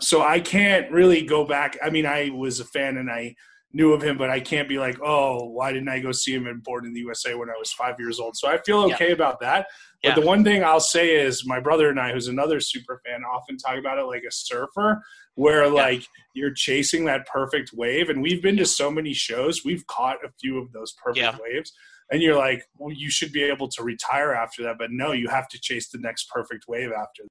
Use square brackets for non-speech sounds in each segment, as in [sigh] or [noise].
So I can't really go back. I mean, I was a fan and I knew of him, but I can't be like, oh, why didn't I go see him in Born in the USA when I was five years old? So I feel okay yeah. about that. But yeah. the one thing I'll say is my brother and I, who's another super fan, often talk about it like a surfer, where yeah. like you're chasing that perfect wave. And we've been to so many shows, we've caught a few of those perfect waves. And you're like, well, you should be able to retire after that. But no, you have to chase the next perfect wave after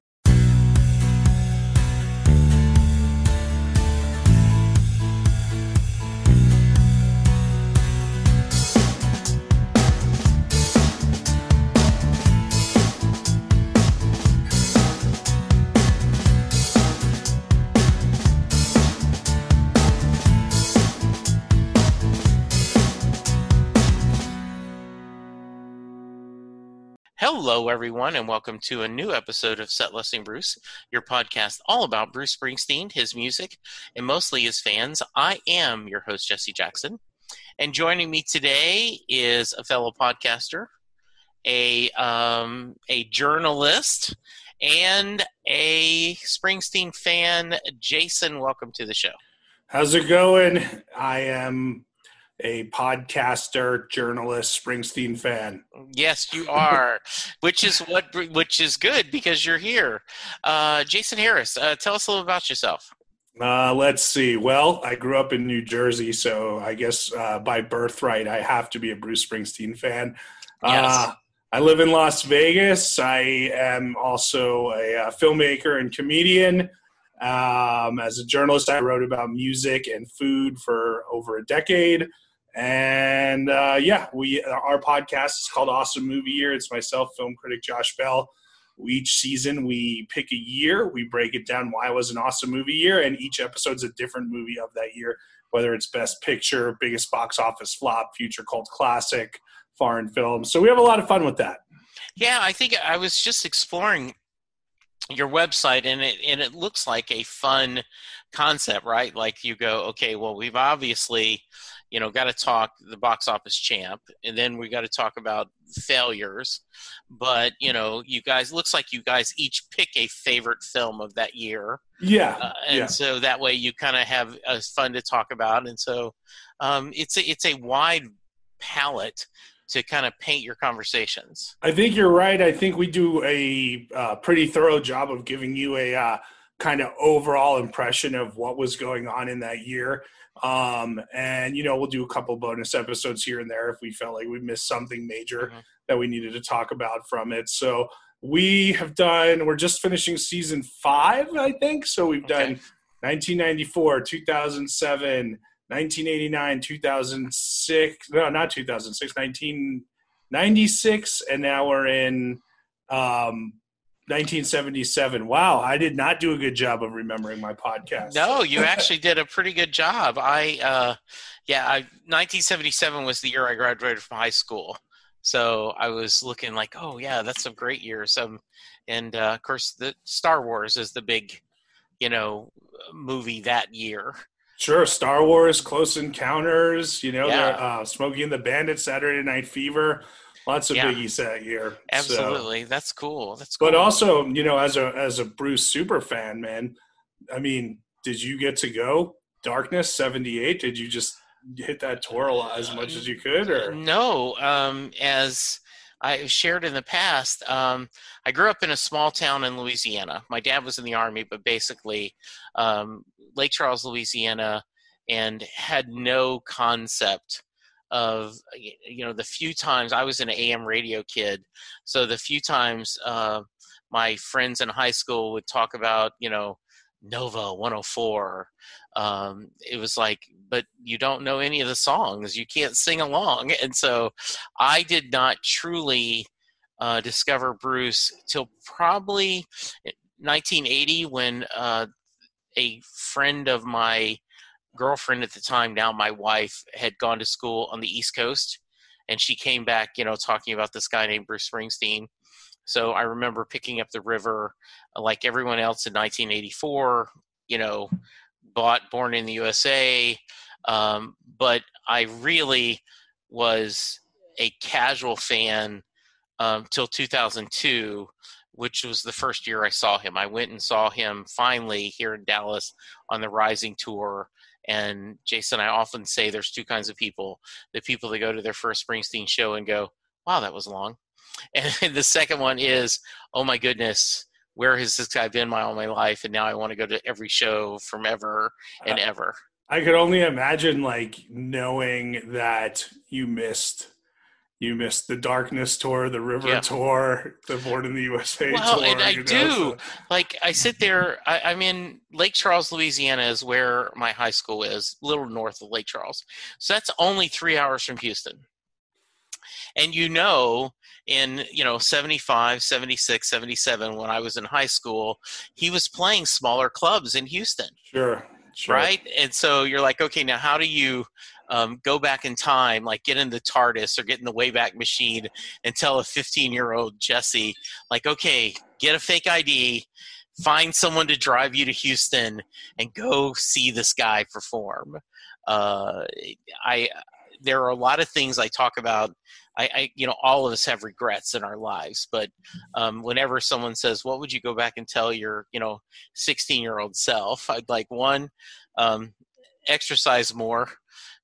Hello, everyone, and welcome to a new episode of Set Listing Bruce, your podcast all about Bruce Springsteen, his music, and mostly his fans. I am your host, Jesse Jackson, and joining me today is a fellow podcaster, a um, a journalist, and a Springsteen fan. Jason, welcome to the show. How's it going? I am a podcaster, journalist, Springsteen fan. Yes, you are, which is what which is good because you're here. Uh, Jason Harris, uh, tell us a little about yourself. Uh, let's see. Well, I grew up in New Jersey, so I guess uh, by birthright I have to be a Bruce Springsteen fan. Yes. Uh, I live in Las Vegas. I am also a, a filmmaker and comedian. Um, as a journalist, I wrote about music and food for over a decade. And uh, yeah, we our podcast is called Awesome Movie Year. It's myself, film critic Josh Bell. Each season, we pick a year, we break it down why it was an awesome movie year, and each episode's a different movie of that year, whether it's best picture, biggest box office flop, future cult classic, foreign film. So we have a lot of fun with that. Yeah, I think I was just exploring your website and it and it looks like a fun concept, right? Like you go, okay, well, we've obviously you know, got to talk the box office champ, and then we got to talk about failures. But you know, you guys looks like you guys each pick a favorite film of that year. Yeah, uh, and yeah. so that way you kind of have uh, fun to talk about, and so um, it's a, it's a wide palette to kind of paint your conversations. I think you're right. I think we do a uh, pretty thorough job of giving you a uh, kind of overall impression of what was going on in that year. Um, and you know, we'll do a couple bonus episodes here and there if we felt like we missed something major mm-hmm. that we needed to talk about from it. So we have done. We're just finishing season five, I think. So we've okay. done 1994, 2007. 1989, 2006, no, not 2006, 1996, and now we're in um, 1977. Wow, I did not do a good job of remembering my podcast. No, you actually did a pretty good job. I, uh, yeah, I, 1977 was the year I graduated from high school. So I was looking like, oh yeah, that's some great years. Um, and uh, of course, the Star Wars is the big, you know, movie that year. Sure, Star Wars, Close Encounters. You know, yeah. uh, Smokey and the Bandit, Saturday Night Fever lots of yeah. biggies that year. Absolutely, so. that's cool. That's cool. But also, you know, as a as a Bruce super fan, man, I mean, did you get to go Darkness '78? Did you just hit that tour as much as you could, or no? Um, as I shared in the past, um, I grew up in a small town in Louisiana. My dad was in the army, but basically, um, Lake Charles, Louisiana, and had no concept of you know the few times I was an AM radio kid, so the few times uh, my friends in high school would talk about you know Nova 104. Um, it was like, but you don't know any of the songs, you can't sing along, and so I did not truly uh, discover Bruce till probably 1980 when uh, a friend of my girlfriend at the time, now my wife, had gone to school on the East Coast, and she came back, you know, talking about this guy named Bruce Springsteen. So I remember picking up the river, like everyone else in 1984. You know, bought Born in the USA, um, but I really was a casual fan um, till 2002 which was the first year I saw him. I went and saw him finally here in Dallas on the Rising Tour. And Jason, I often say there's two kinds of people the people that go to their first Springsteen show and go, wow, that was long. [laughs] And the second one is, oh my goodness, where has this guy been my all my life? And now I want to go to every show from ever and ever. I could only imagine like knowing that you missed you missed the darkness tour the river yeah. tour the born in the usa well tour, and i do know, so. like i sit there I, i'm in lake charles louisiana is where my high school is a little north of lake charles so that's only three hours from houston and you know in you know 75 76 77 when i was in high school he was playing smaller clubs in houston sure, sure. right and so you're like okay now how do you um, go back in time, like get in the TARDIS or get in the Wayback Machine and tell a 15 year old Jesse, like, okay, get a fake ID, find someone to drive you to Houston, and go see this guy perform. Uh, I there are a lot of things I talk about. I, I, you know, all of us have regrets in our lives, but um, whenever someone says, "What would you go back and tell your, you know, 16 year old self?" I'd like one, um, exercise more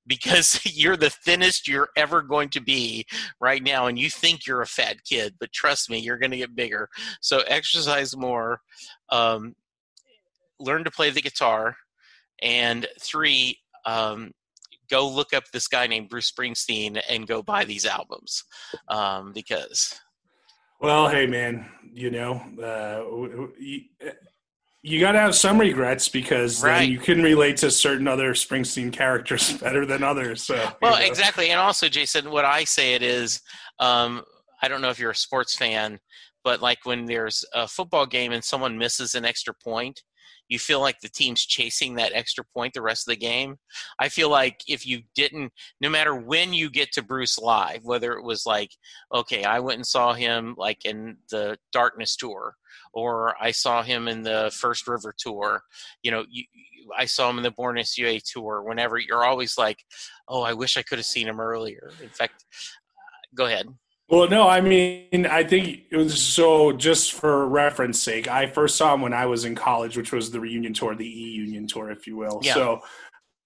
because [laughs] you're the thinnest you're ever going to be right now and you think you're a fat kid but trust me you're going to get bigger. So exercise more um, learn to play the guitar and three um, go look up this guy named bruce springsteen and go buy these albums um, because well hey man you know uh, you got to have some regrets because right. then you can relate to certain other Springsteen characters [laughs] better than others. So, well, you know. exactly, and also, Jason, what I say it is, um, I don't know if you're a sports fan, but like when there's a football game and someone misses an extra point, you feel like the team's chasing that extra point the rest of the game. I feel like if you didn't, no matter when you get to Bruce live, whether it was like, okay, I went and saw him like in the Darkness tour, or I saw him in the First River tour, you know, you, I saw him in the Born SUA tour. Whenever you're always like, oh, I wish I could have seen him earlier. In fact, uh, go ahead. Well, no, I mean, I think it was so just for reference sake, I first saw him when I was in college, which was the reunion tour, the E Union tour, if you will. Yeah. So,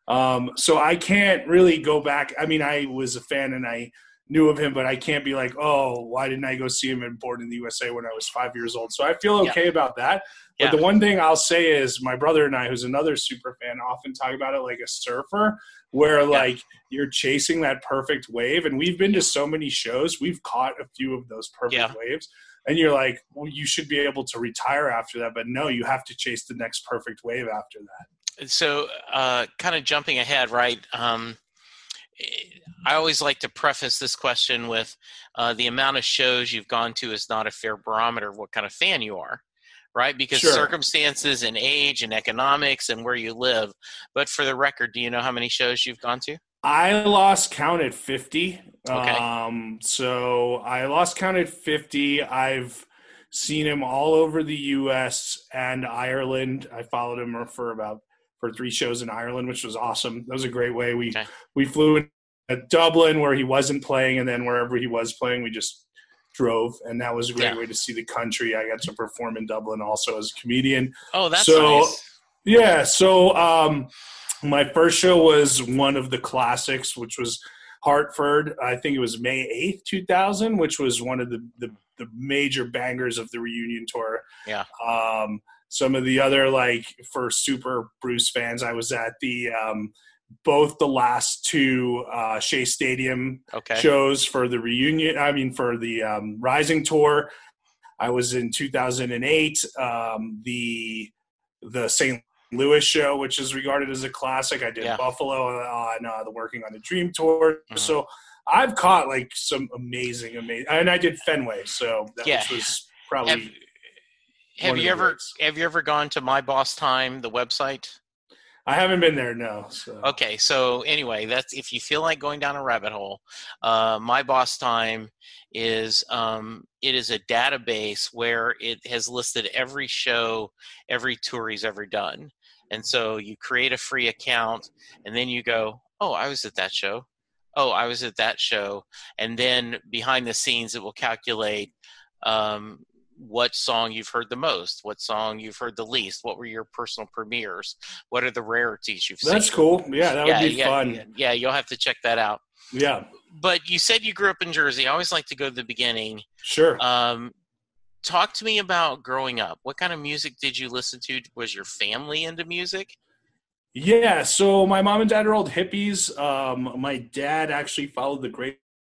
um, so I can't really go back. I mean, I was a fan and I knew of him, but I can't be like, oh, why didn't I go see him in Born in the USA when I was five years old? So I feel okay yeah. about that. But the one thing I'll say is my brother and I, who's another super fan, often talk about it like a surfer where like yeah. you're chasing that perfect wave. And we've been to so many shows, we've caught a few of those perfect yeah. waves. And you're like, well, you should be able to retire after that. But no, you have to chase the next perfect wave after that. So, uh, kind of jumping ahead, right? Um, I always like to preface this question with uh, the amount of shows you've gone to is not a fair barometer of what kind of fan you are right? Because sure. circumstances and age and economics and where you live. But for the record, do you know how many shows you've gone to? I lost count at 50. Okay. Um, so I lost count at 50. I've seen him all over the U.S. and Ireland. I followed him for about for three shows in Ireland, which was awesome. That was a great way. We okay. we flew in at Dublin where he wasn't playing, and then wherever he was playing, we just drove, and that was a great yeah. way to see the country. I got to perform in Dublin also as a comedian. Oh, that's so. Nice. Yeah, so um, my first show was one of the classics, which was Hartford. I think it was May eighth, two thousand, which was one of the, the, the major bangers of the reunion tour. Yeah. Um, some of the other like for super Bruce fans, I was at the um, both the last two uh, Shea Stadium Okay. shows for the reunion. I mean, for the um, Rising tour. I was in 2008. Um, the the St. Louis show, which is regarded as a classic. I did Yeah. Buffalo on uh, the Working on the Dream tour. Mhm. So I've caught like some amazing, amazing, and I did Fenway. So that Yeah. which was probably Have, have you ever have you ever gone to My Boss Time, the website? I haven't been there. No. So. Okay, so anyway, that's if you feel like going down a rabbit hole, uh, my boss time is um, it is a database where it has listed every show, every tour he's ever done, and so you create a free account, and then you go, oh, I was at that show, oh, I was at that show, and then behind the scenes it will calculate. Um, what song you've heard the most, what song you've heard the least, what were your personal premieres, what are the rarities you've seen. That's cool. Yeah, that would be yeah, fun. Yeah, yeah, you'll have to check that out. Yeah, But you said you grew up in Jersey. I always like to go to the beginning. sure. Um, talk to me about growing up. What kind of music did you listen to? Was your family into music? Yeah, so my mom and dad are old hippies. Um, my dad actually followed the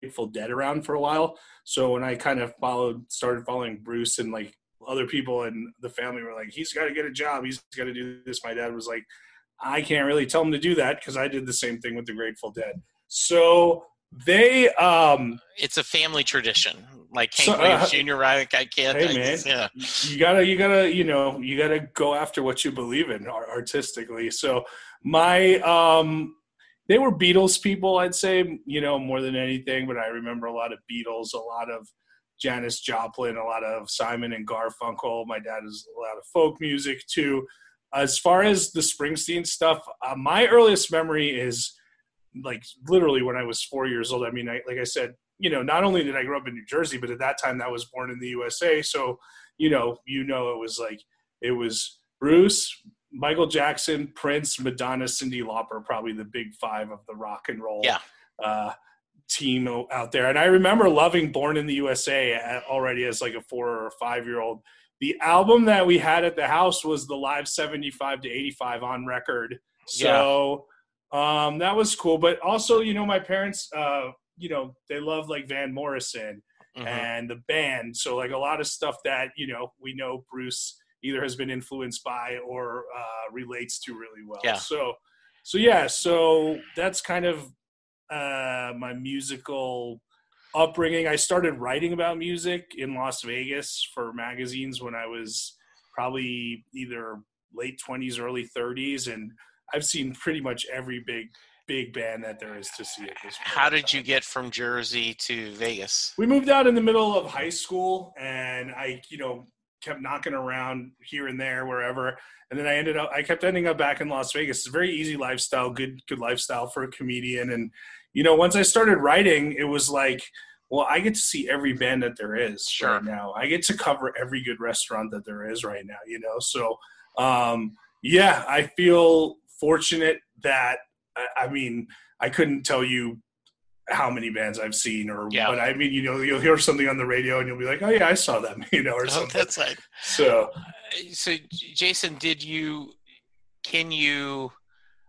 Grateful Dead around for a while. So when I kind of followed, started following Bruce and like other people and the family were like, he's got to get a job. He's got to do this. My dad was like, I can't really tell him to do that because I did the same thing with the Grateful Dead. So they, um, It's a family tradition, like So, Hank Williams uh, Jr. Right? I can't. Hey, I- man. Yeah. you gotta you gotta you know you gotta go after what you believe in artistically so my um they were beatles people i'd say you know more than anything but i remember a lot of beatles a lot of janis joplin a lot of simon and garfunkel. My dad is a lot of folk music too. As far as the springsteen stuff uh, my earliest memory is like literally when i was four years old. I mean I, like i said you know, not only did I grow up in New Jersey, but at that time I was born in the USA. So, you know, you know, it was like it was Bruce, Michael Jackson, Prince, Madonna, Cyndi Lauper, probably the big five of the rock and roll Yeah. uh, team out there. And I remember loving Born in the USA already as like a four or five year old. The album that we had at the house was the live 75 to 85 on record. So um, that was cool. But also, you know, my parents, uh, you know, they love like Van Morrison Mhm. and the band. So like a lot of stuff that you know we know Bruce either has been influenced by or uh, relates to really well. Yeah. So so yeah. So that's kind of uh, my musical upbringing. I started writing about music in Las Vegas for magazines when I was probably either late twenties, early thirties, and I've seen pretty much every big big band that there is to see at this point. How did you get from Jersey to Vegas? We moved out in the middle of high school, and I, you know, kept knocking around here and there, wherever. And then I ended up, I kept ending up back in Las Vegas. It's a very easy lifestyle, good, good lifestyle for a comedian. And you know, once I started writing, it was like, well, I get to see every band that there is Sure. right now. I get to cover every good restaurant that there is right now. You know, so um, yeah, I feel fortunate that I, I mean, I couldn't tell you how many bands I've seen or Yeah. but I mean, you know, you'll hear something on the radio and you'll be like, Oh yeah, I saw them, [laughs] you know, or Oh, something. that's right. So So, Jason, did you? Can you?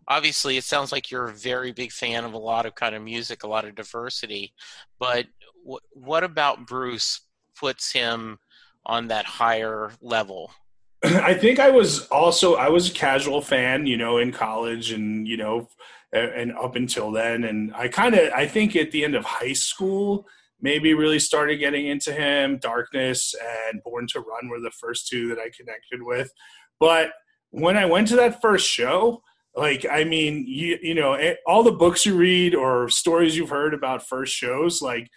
Obviously, it sounds like you're a very big fan of a lot of kind of music, a lot of diversity. But wh- what about Bruce puts him on that higher level? [clears throat] I think I was also I was a casual fan, you know, in college and you know, and, up until then, and I kind of I think at the end of high school maybe really started getting into him. Darkness and Born to Run were the first two that I connected with, but when I went to that first show, like I mean, you you know, all the books you read or stories you've heard about first shows, like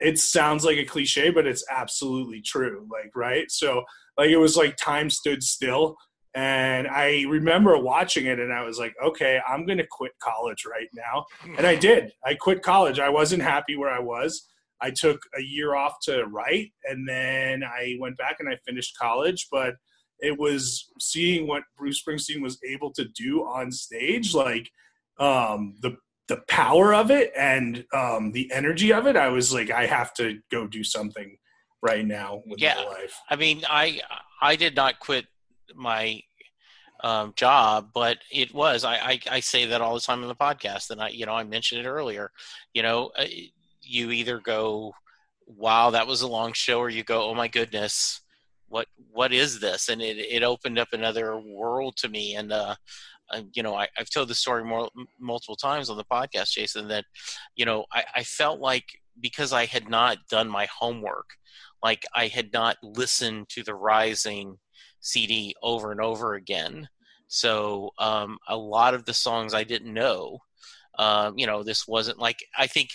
it sounds like a cliche, but it's absolutely true. Like right, so like it was like time stood still and i remember watching it and i was like okay i'm gonna quit college right now. And i did. I quit college. I wasn't happy where i was. I took a year off to write and then i went back and i finished college but it was seeing what bruce springsteen was able to do on stage like um the the power of it and um the energy of it i was like i have to go do something right now with Yeah. my life I mean, I I did not quit my um, job, but it was. I, I, I say that all the time in the podcast, and I you know I mentioned it earlier. You know, uh, you either go, "Wow, that was a long show," or you go, "Oh my goodness." What what is this? And it, it opened up another world to me, and uh, you know, I, have told the story more multiple times on the podcast, Jason. That you know, I, I felt like because I had not done my homework, like I had not listened to the Rising CD over and over again. So um, a lot of the songs I didn't know. Um, you know, this wasn't like I think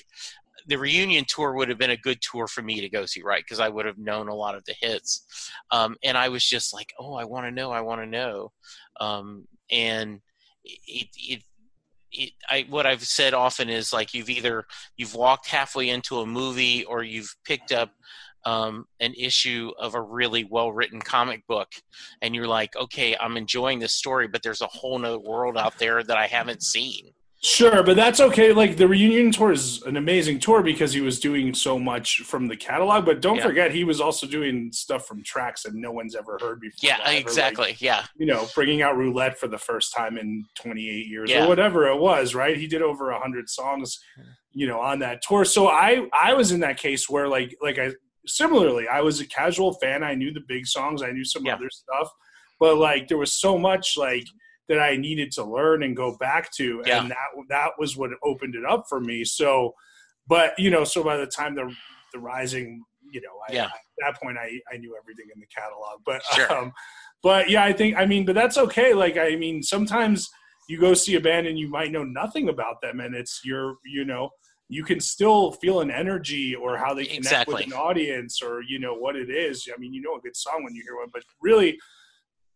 the reunion tour would have been a good tour for me to go see, right? Because I would have known a lot of the hits, um, and I was just like, "Oh, I want to know, I want to know," um, and it, it, it, I, what I've said often is like you've either you've walked halfway into a movie or you've picked up um, an issue of a really well written comic book and you're like okay i'm enjoying this story but there's a whole nother world out there that i haven't seen Sure, but that's okay. Like the reunion tour is an amazing tour because he was doing so much from the catalog. But don't yeah. forget, he was also doing stuff from tracks that no one's ever heard before. Yeah, exactly. Like, yeah, you know, bringing out Roulette for the first time in 28 years yeah. or whatever it was. Right? He did over a hundred songs, you know, on that tour. So I I was in that case where like like I similarly I was a casual fan. I knew the big songs. I knew some yeah. other stuff, but like there was so much like that I needed to learn and go back to, yeah. and that that was what opened it up for me. So, but you know, so by the time the the rising, you know, I, yeah. at that point I I knew everything in the catalog, but sure. um, but yeah, I think I mean, but that's okay. Like I mean, sometimes you go see a band and you might know nothing about them, and it's your you know you can still feel an energy or how they connect exactly. with an audience or you know what it is. I mean, you know a good song when you hear one, but really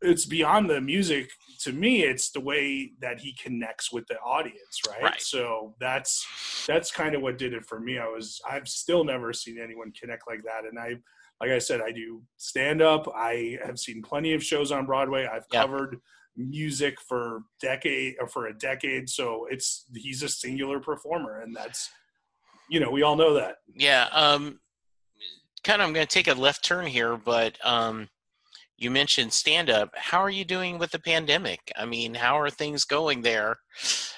it's beyond the music to me it's the way that he connects with the audience right? right, so that's that's kind of what did it for me i was i've still never seen anyone connect like that and i like i said i do stand up i have seen plenty of shows on broadway i've yeah. covered music for decade or for a decade so it's he's a singular performer and that's you know we all know that yeah um kind of i'm going to take a left turn here but um you mentioned stand up. How are you doing with the pandemic? I mean, how are things going there?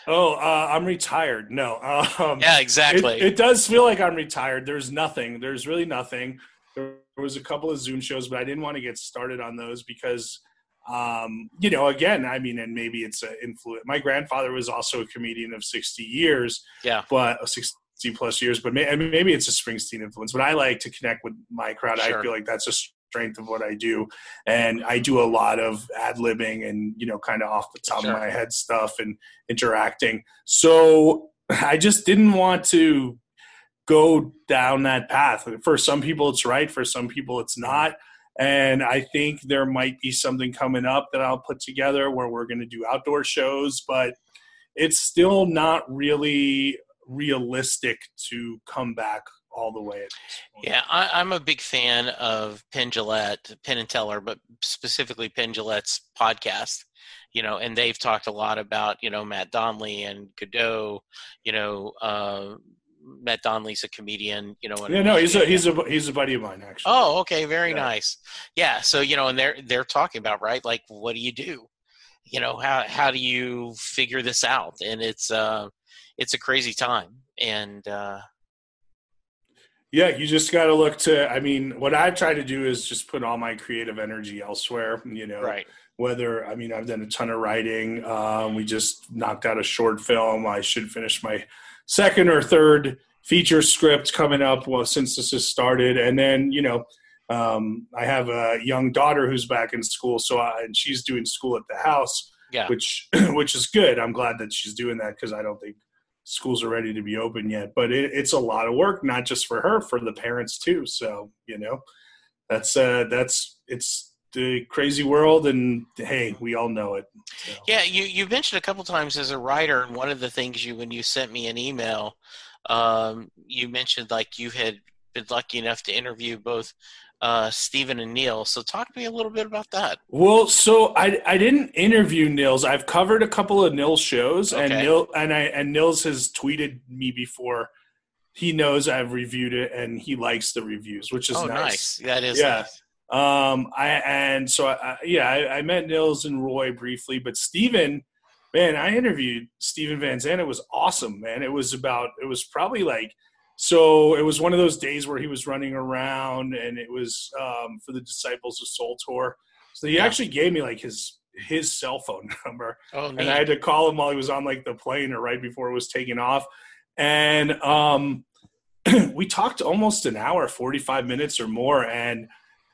Oh, uh, I'm retired. No. [laughs] Um, yeah, exactly. It, it, does feel like I'm retired. There's nothing. There's really nothing. There was a couple of Zoom shows, but I didn't want to get started on those because, um, you know, again, I mean, and maybe it's an influence. My grandfather was also a comedian of 60 years. Yeah. But 60 plus years, but may, maybe it's a Springsteen influence. But I like to connect with my crowd. Sure. I feel like that's a strength of what I do. And I do a lot of ad libbing and, you know, kind of off the top sure. of my head stuff and interacting. So I just didn't want to go down that path. For some people, it's right. For some people, it's not. And I think there might be something coming up that I'll put together where we're going to do outdoor shows, but it's still not really realistic to come back all the way. Yeah, I, am a big fan of Penn Jillette, Penn and Teller, but specifically Penn Jillette's podcast. You know, and they've talked a lot about you know Matt Donnelly and Goudeau. You know, uh, Matt Donnelly's a comedian. You know, yeah, no, he's a he's a he's a buddy of mine actually. Oh, okay, very yeah. nice. Yeah, so you know, and they're they're talking about right, like what do you do? You know, how how do you figure this out? And it's uh, it's a crazy time, and uh, yeah, you just got to look to. I mean, what I try to do is just put all my creative energy elsewhere. You know, right. Whether I mean, I've done a ton of writing. Um, we just knocked out a short film. I should finish my second or third feature script coming up. Well, since this has started, and then you know, um, I have a young daughter who's back in school, so I, and she's doing school at the house. Yeah. Which [clears throat] which is good. I'm glad that she's doing that because I don't think schools are ready to be open yet. But it, it's a lot of work, not just for her, for the parents too. So you know, that's uh, that's it's the crazy world, and hey, we all know it. So. Yeah, you you mentioned a couple times as a writer, and one of the things you when you sent me an email, um, you mentioned like you had been lucky enough to interview both uh, Steven and Nils. So talk to me a little bit about that. Well, so I I didn't interview Nils. I've covered a couple of Nils shows, okay. and Nil and I and Nils has tweeted me before. He knows I've reviewed it, and he likes the reviews, which is oh, nice. nice. That is yeah. Nice. Um, I and so I, yeah, I, I, met Nils and Roy briefly, but Steven, man, I interviewed Steven Van Zandt. It was awesome, man. It was about it was probably like so it was one of those days where he was running around and it was um, for the Disciples of Soul tour. So he yeah. actually gave me like his his cell phone [laughs] number, oh, and I had to call him while he was on like the plane or right before it was taking off. And um, [clears throat] we talked almost an hour, forty five minutes or more, and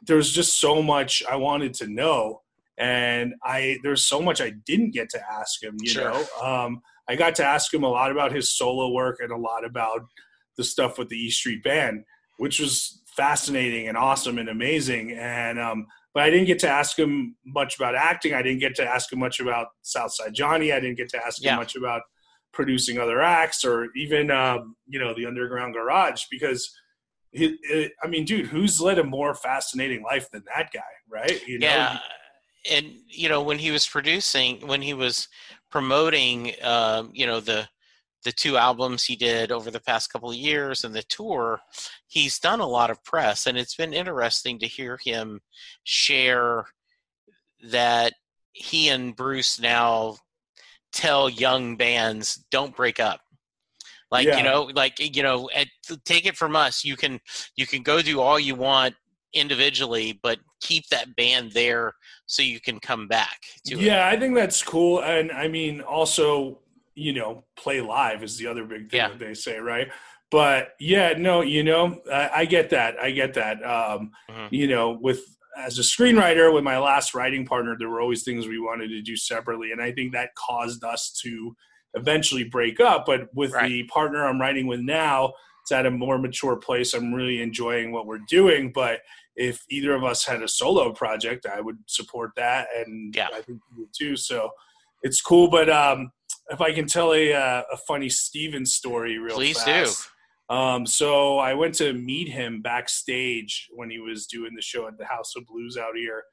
there was just so much I wanted to know, and I there's so much I didn't get to ask him. You sure. know, um, I got to ask him a lot about his solo work and a lot about the stuff with the E Street Band, which was fascinating and awesome and amazing. And um, but I didn't get to ask him much about acting. I didn't get to ask him much about Southside Johnny. I didn't get to ask yeah. him much about producing other acts or even um, you know the Underground Garage because it, I mean, dude, who's led a more fascinating life than that guy, right? You know? Yeah, and you know when he was producing, when he was promoting, um, you know the the two albums he did over the past couple of years and the tour, he's done a lot of press, and it's been interesting to hear him share that he and Bruce now tell young bands don't break up like yeah. you know, like you know, at, take it from us. You can you can go do all you want individually, but keep that band there so you can come back to yeah, it. I think that's cool. And I mean, also, you know, play live is the other big thing yeah. that they say, right? But yeah, no, you know, I, I get that. I get that. Um, mm-hmm. You know, with as a screenwriter with my last writing partner, there were always things we wanted to do separately, and I think that caused us to eventually break up. But with right. the partner I'm writing with now, it's at a more mature place. I'm really enjoying what we're doing. But if either of us had a solo project, I would support that, and yeah. I think you would too. So it's cool. But um, if I can tell a uh, a funny Steven story, real please fast. do. Um, so I went to meet him backstage when he was doing the show at the House of Blues out here,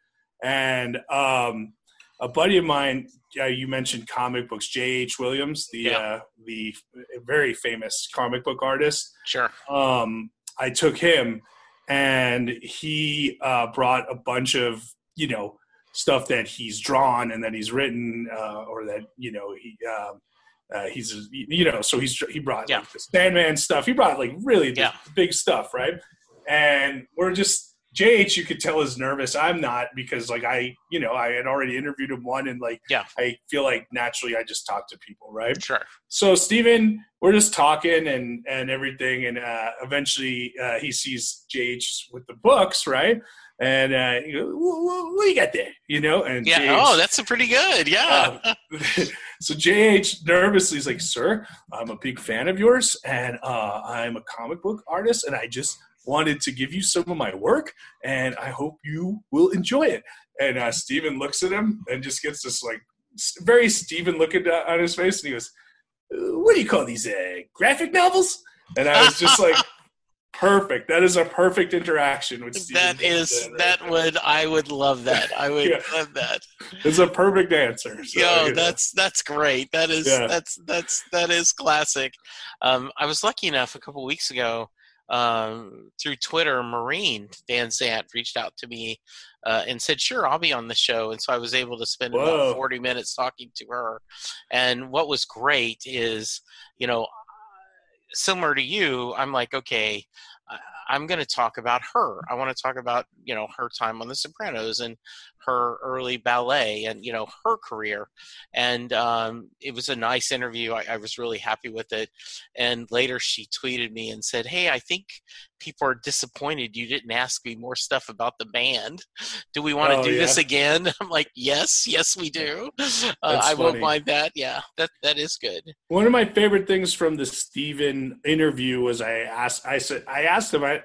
and um, a buddy of mine, uh, you mentioned comic books, J.H. Williams, the yeah. uh, the very famous comic book artist. Sure. Um, I took him, and he uh, brought a bunch of you know stuff that he's drawn and that he's written, uh, or that you know he. Um, uh, he's you know so he's he brought yeah. like the Sandman stuff. He brought like really yeah. big stuff, right? And we're just JH, you could tell is nervous. I'm not because like I, you know, I had already interviewed him one, and like, yeah, I feel like naturally I just talk to people, right? Sure. So Steven, we're just talking and and everything, and uh, eventually uh, he sees JH with the books, right? And uh, you go, what, do you got there? You know, and yeah, JH, oh, that's a pretty good, yeah. Uh, [laughs] so JH nervously is like, "Sir, I'm a big fan of yours, and uh, I'm a comic book artist, and I just." Wanted to give you some of my work, and I hope you will enjoy it. And uh, Steven looks at him and just gets this like very Steven look at, uh, on his face, and he goes, uh, "What do you call these uh, graphic novels?" And I was just like. [laughs] Perfect. That is a perfect interaction with Steven. That is right that there. would I would love that. I would yeah. love that. It's a perfect answer. So, Yo, yeah. that's that's great. That is yeah. that's that's that is classic. Um, I was lucky enough a couple weeks ago um, through Twitter, Maureen Van Zandt reached out to me uh, and said, "Sure, I'll be on the show." And so I was able to spend Whoa. about forty minutes talking to her. And what was great is, you know, similar to you, I'm like, okay, I'm going to talk about her. I want to talk about you know her time on The Sopranos and her early ballet and you know her career. And um, it was a nice interview. I, I, was really happy with it. And later she tweeted me and said, "Hey, I think people are disappointed you didn't ask me more stuff about the band. Do we want to oh, do yeah. this again?" [laughs] I'm like, "Yes, yes, we do. Uh, I funny. won't mind that. Yeah, that that is good." One of my favorite things from the Steven interview was I asked I said I asked him I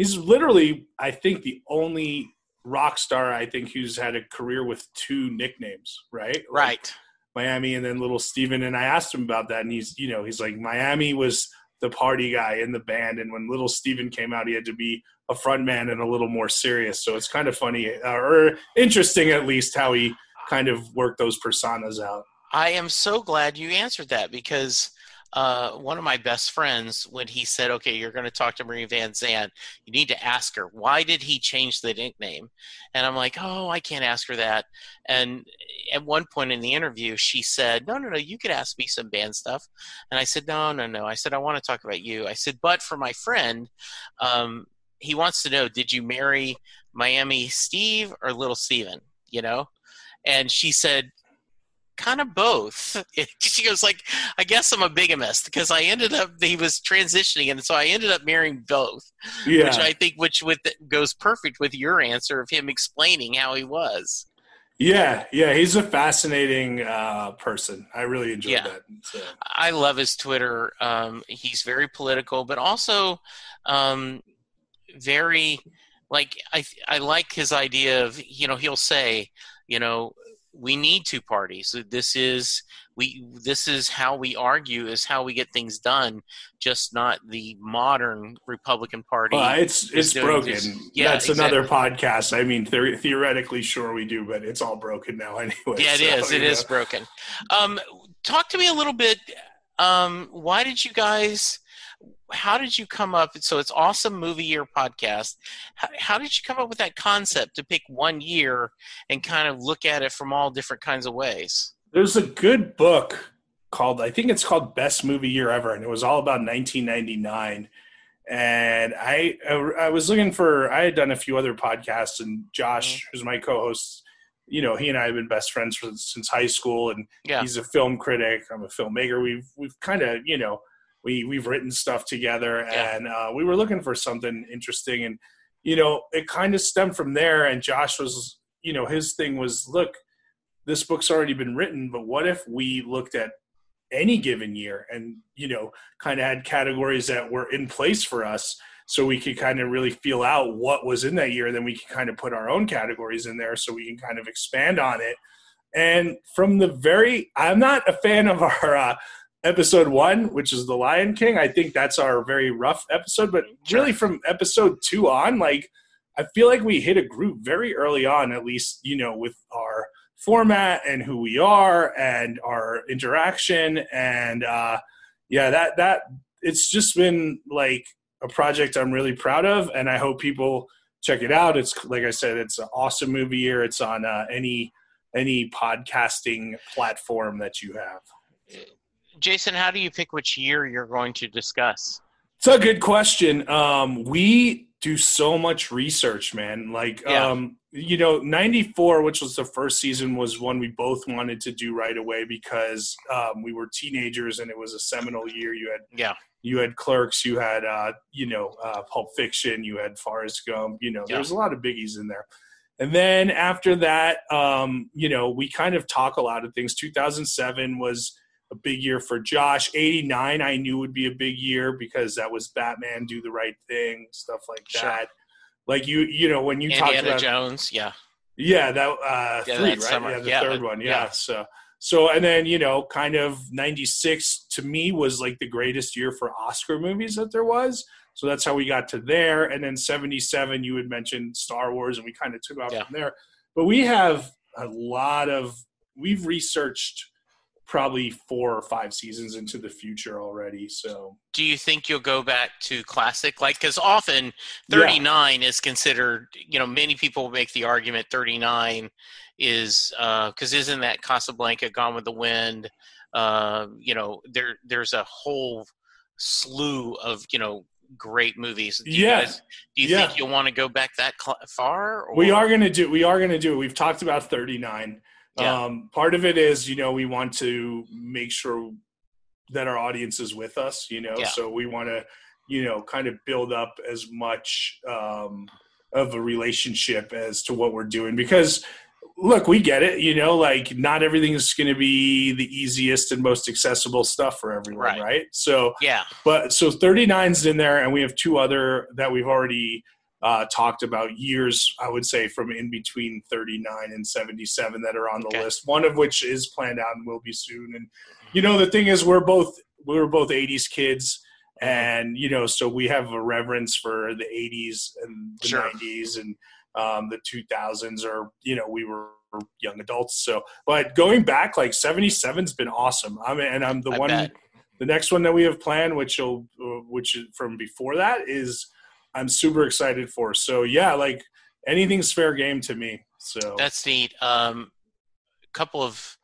he's literally I think the only rock star I think who's had a career with two nicknames, right? Right. Like Miami and then little Steven and I asked him about that and he's you know, he's like Miami was the party guy in the band and when little Steven came out he had to be a front man and a little more serious. So it's kind of funny uh, or interesting at least how he kind of worked those personas out. I am so glad you answered that because uh, one of my best friends when he said, "Okay, you're going to talk to Maureen Van Zandt. You need to ask her why did he change the nickname." And I'm like, "Oh, I can't ask her that." And at one point in the interview, she said, "No, no, no, you could ask me some band stuff." And I said, "No, no, no." I said, "I want to talk about you." I said, "But for my friend, um, he wants to know: Did you marry Miami Steve or Little Steven?" You know. And she said, kind of both. [laughs] [laughs] she goes like, I guess I'm a bigamist because I ended up he was transitioning, and so I ended up marrying both. Yeah. Which I think which with goes perfect with your answer of him explaining how he was. Yeah, yeah, he's a fascinating uh, person. I really enjoyed yeah. that. So. I love his Twitter. Um, he's very political, but also um, very like I I like his idea of you know he'll say you know we need two parties. This is we. This is how we argue. Is how we get things done. Just not the modern Republican Party. Well, it's it's broken. This. Yeah, that's exactly. another podcast. I mean, theoretically, sure we do, but it's all broken now [laughs] anyway. Yeah, it so, is. It know. is broken. Um, talk to me a little bit. Um, why did you guys? How did you come up so it's awesome movie year podcast how, how, did you come up with that concept to pick one year and kind of look at it from all different kinds of ways there's a good book called i think it's called best movie year ever and it was all about 1999 and i i was looking for i had done a few other podcasts and josh mm-hmm. who's my co-host you know he and i have been best friends for, since high school and yeah. he's a film critic i'm a filmmaker we've we've kind of you know we we've written stuff together, yeah. and uh, we were looking for something interesting, and you know, it kind of stemmed from there. And Josh was, you know, his thing was, look, this book's already been written, but what if we looked at any given year and you know kind of had categories that were in place for us so we could kind of really feel out what was in that year then we can kind of put our own categories in there so we can kind of expand on it and from the very i'm not a fan of our uh, episode one, which is The Lion King. I think that's our very rough episode, but really from episode two on, like I feel like we hit a groove very early on, at least, you know, with our format and who we are and our interaction. And uh yeah, that that it's just been like a project I'm really proud of and I hope people check it out. It's like I said, it's an awesome movie year. It's on uh, any any podcasting platform that you have. Jason, how do you pick which year you're going to discuss? It's a good question. Um, we do so much research, man. Like, yeah. um, you know, 94, which was the first season, was one we both wanted to do right away because um, we were teenagers and it was a seminal year. You had, yeah, you had Clerks, you had, uh, you know, uh, Pulp Fiction, you had Forrest Gump, you know, yeah. there's a lot of biggies in there. And then after that, um, you know, we kind of talk a lot of things. 2007 was a big year for Josh. 89 I knew would be a big year because that was Batman do the right thing, stuff like sure. that. Like you you know when you talk about Jones, yeah. Yeah, that uh yeah, three, right? Summer. Yeah, the yeah, third one. Yeah. yeah. So so and then, you know, kind of 96 to me was like the greatest year for Oscar movies that there was. So that's how we got to there. And then 77 you had mentioned Star Wars and we kind of took off yeah. from there. But we have a lot of we've researched probably four or five seasons into the future already. So, do you think you'll go back to classic? Like, because often 39 yeah. is considered, you know, many people make the argument 39 is because uh, isn't that Casablanca, Gone with the Wind? Uh, you know, there there's a whole slew of you know great movies. Do yeah. Guys, do you yeah. think you'll want to go back that cl- far? Or? We are going to do. We are going to do. It. We've talked about 39. Yeah. Um, part of it is, you know, we want to make sure that our audience is with us, you know, yeah. so we want to, you know, kind of build up as much um, of a relationship as to what we're doing because look, we get it, you know, like not everything is going to be the easiest and most accessible stuff for everyone, right. right? So, yeah. But so 39's in there, and we have two other that we've already uh, talked about years, I would say, from in between 39 and 77 that are on the okay. list. One of which is planned out and will be soon. And you know, the thing is, we're both we were both 80s kids, and you know, so we have a reverence for the 80s and the sure. 90s and um, the 2000s, or you know, we were young adults. So, but going back, like 77's been awesome. I mean, and I'm the I one. Bet the next one that we have planned, which will, which from before that, is I'm super excited for. So yeah, like anything's fair game to me. So that's neat. Um, a couple of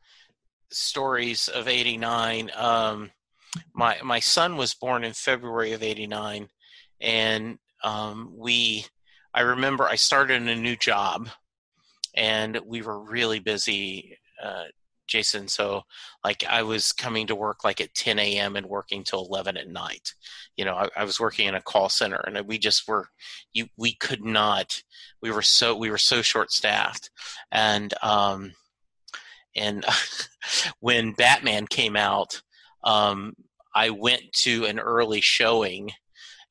stories of '89. Um, my my son was born in February of '89, and um, we. I remember I started a new job, and we were really busy. Uh, Jason. So like I was coming to work like at 10 a.m. and working till 11 at night. You know, I, I, was working in a call center and we just were, you, we could not, we were so, we were so short staffed. And, um, and [laughs] when Batman came out, um, I went to an early showing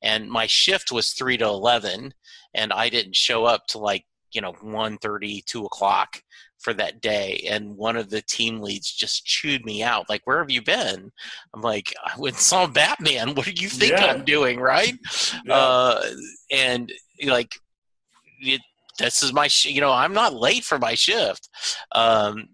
and my shift was 3 to 11 and I didn't show up to like you know 1.30 2 o'clock for that day and one of the team leads just chewed me out like where have you been i'm like i went and saw batman [laughs] what do you think yeah. i'm doing right yeah. uh, and like it, this is my sh- you know i'm not late for my shift um,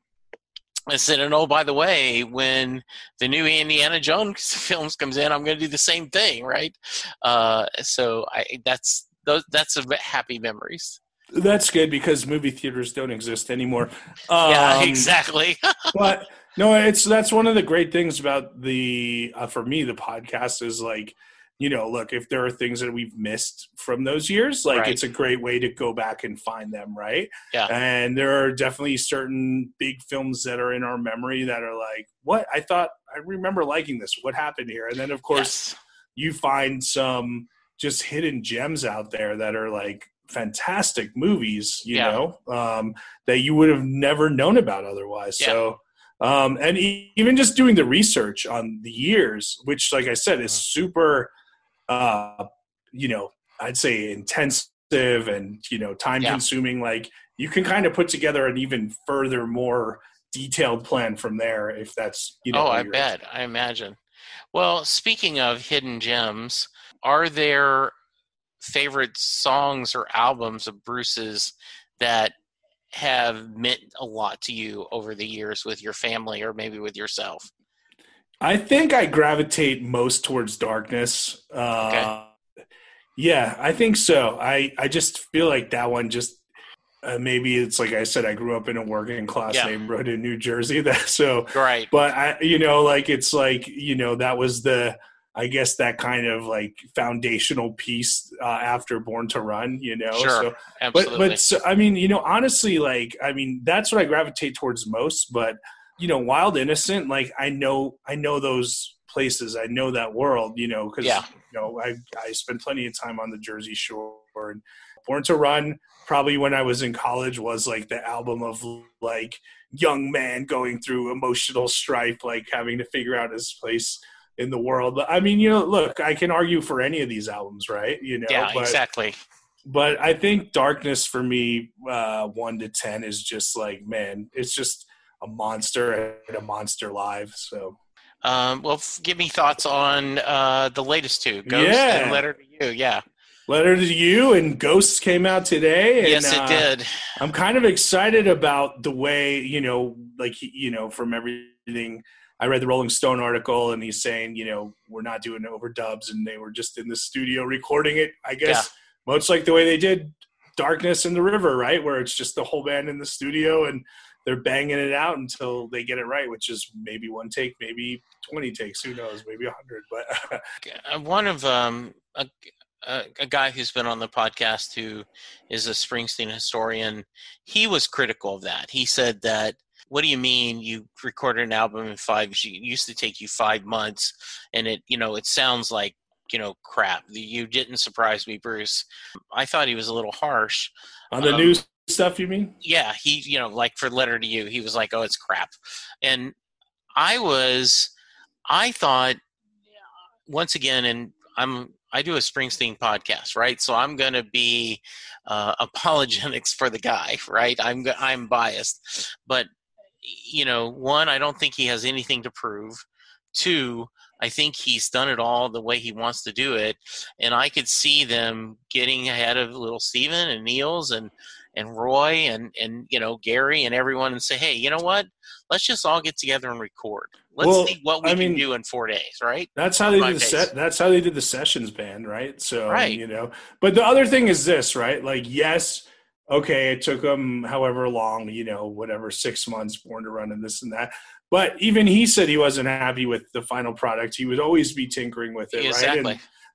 I said, and oh, by the way, when the new Indiana Jones [laughs] films comes in, I'm going to do the same thing, right? Uh, so I, that's those, that's a happy memories. That's good because movie theaters don't exist anymore. Um, yeah, exactly. [laughs] but no, it's that's one of the great things about the uh, for me the podcast is like you know look if there are things that we've missed from those years like right. it's a great way to go back and find them right yeah and there are definitely certain big films that are in our memory that are like what i thought i remember liking this what happened here and then of course yes. you find some just hidden gems out there that are like fantastic movies, you yeah. know, um, that you would have never known about otherwise. Yeah. So, um, and even just doing the research on the years, which, like I said, is mm-hmm. super, uh, you know, I'd say intensive and you know time consuming. Like you can kind of put together an even further, more detailed plan from there if that's you know. Oh, I bet. I imagine. Well, speaking of hidden gems, are there favorite songs or albums of Bruce's that have meant a lot to you over the years with your family or maybe with yourself? I think I gravitate most towards darkness. Uh, okay. Yeah, I think so. I, I just feel like that one just uh, maybe it's like I said, I grew up in a working class yeah. neighborhood in New Jersey. [laughs] That so right, but I, you know, like it's like you know that was the I guess that kind of like foundational piece uh, after Born to Run, you know. Sure, so, absolutely. But but so, I mean, you know, honestly, like I mean, that's what I gravitate towards most. But you know, Wild Innocent, like I know, I know those places, I know that world, you know, because yeah. you know, I I spent plenty of time on the Jersey Shore and Born to Run. Probably when I was in college was like the album of like young man going through emotional strife, like having to figure out his place in the world. I mean, you know, look, I can argue for any of these albums, right? You know, yeah, but, exactly. But I think Darkness for me, uh, one to ten, is just like, man, it's just a monster and a monster live. So, um, well, give me thoughts on uh, the latest two, Ghost yeah. and Letter to You. Yeah. Letter to You and Ghosts came out today. And, yes, it uh, did. I'm kind of excited about the way, you know, like, you know, from everything I read the Rolling Stone article, and he's saying, you know, we're not doing overdubs, and they were just in the studio recording it. I guess yeah. much like the way they did Darkness in the River, right, where it's just the whole band in the studio and they're banging it out until they get it right, which is maybe one take, maybe twenty takes, who knows, maybe a hundred. But [laughs] uh, one of um, a, a, a, guy who's been on the podcast who is a Springsteen historian, he was critical of that. He said that what do you mean you recorded an album in five it used to take you five months and it you know it sounds like you know crap. You didn't surprise me bruce. I thought he was a little harsh. On the um, new stuff you mean? Yeah he you know like for letter to you he was like oh it's crap. And i was i thought once again and i'm I do a Springsteen podcast, right? So I'm going to be uh, [laughs] apologetics for the guy, right? I'm I'm biased, but you know, one, I don't think he has anything to prove. Two, I think he's done it all the way he wants to do it, and I could see them getting ahead of little Steven and Nils and and Roy and and you know Gary and everyone and say, hey, you know what? Let's just all get together and record. Let's Well, see what we I can mean, do in four days, right? That's how they Five did the set. That's how they did the sessions band, right? So Right. you know. But the other thing is this, right? Like, yes, okay, it took him however long, you know, whatever six months, born to run, and this and that. But even he said he wasn't happy with the final product. He would always be tinkering with it, right? And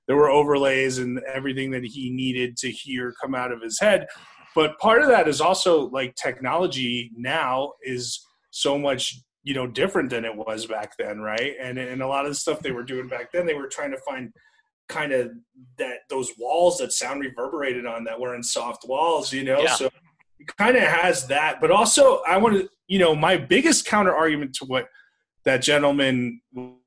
there were overlays and everything that he needed to hear come out of his head. But part of that is also like technology now is so much you know different than it was back then, right? And and a lot of the stuff they were doing back then, they were trying to find kind of that those walls that sound reverberated on that were in soft walls, you know. Yeah. So it kind of has that, but also I want to, you know, my biggest counter argument to what that gentleman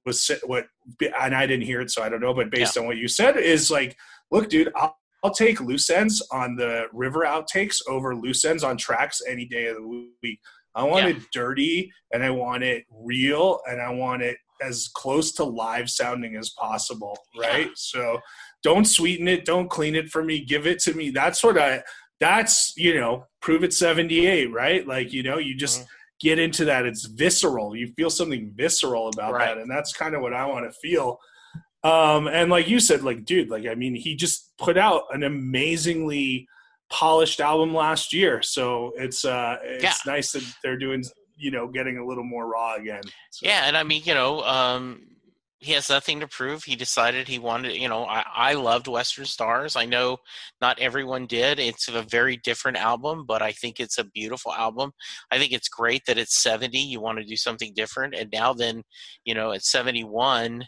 was what, and I didn't hear it, so I don't know. But based on what you said, is like, look, dude, I'll, I'll take loose ends on the river outtakes over loose ends on tracks any day of the week. I want Yeah. it dirty and I want it real and I want it as close to live sounding as possible, right? So don't sweeten it, don't clean it for me, give it to me. That's what I that's, you know, prove it 78, right? Like, you know, you just Mhm. get into that it's visceral. You feel something visceral about Right. that and that's kind of what I want to feel. Um and like you said like dude, like I mean, he just put out an amazingly polished album last year. So it's uh it's Yeah. nice that they're doing you know getting a little more raw again. So, Yeah, and I mean, you know, um, he has nothing to prove. He decided he wanted, you know, I, I loved Western Stars. I know not everyone did. It's a very different album, but I think it's a beautiful album. I think it's great that it's 70. You want to do something different. And now, then, you know, at 71,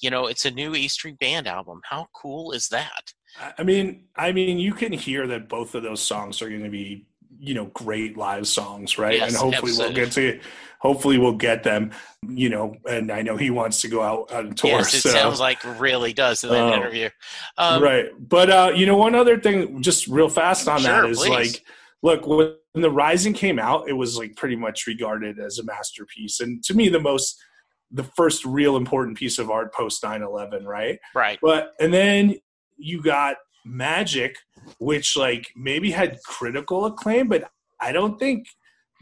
you know, it's a new E Street Band album. How cool is that? I- I mean, I mean, you can hear that both of those songs are going to be, you know, great live songs, right? Yes, and hopefully we'll get to, hopefully we'll get them, you know. And I know he wants to go out on tour, yes, it so sounds like really does in that Oh. interview. Um, right. But uh, you know, one other thing, just real fast on Sure, that is please. like, look, when the Rising came out, it was like pretty much regarded as a masterpiece, and to me, the most, the first real important piece of art post 9-11, right? Right. But and then you got Magic, which like maybe had critical acclaim, but I don't think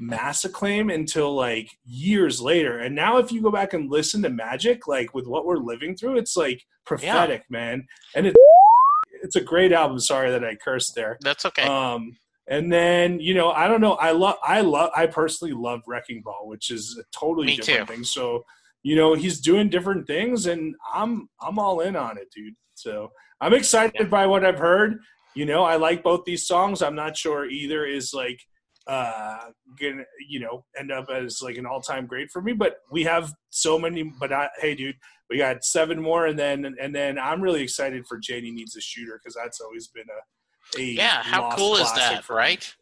mass acclaim until like years later. And now if you go back and listen to Magic, like with what we're living through, it's like prophetic, man. And it, it's a great album. Sorry that I cursed there. That's okay. Um and then you know I don't know I love I love I personally love Wrecking Ball, which is a totally Me different too. thing. So you know he's doing different things, and I'm I'm all in on it, dude. So I'm excited Yeah. by what I've heard. You know I like both these songs. I'm not sure either is like uh gonna you know end up as like an all-time great for me but we have so many but I, hey dude we got seven more and then and then i'm really excited for janie needs a shooter because that's always been a a Yeah, how cool is that, right?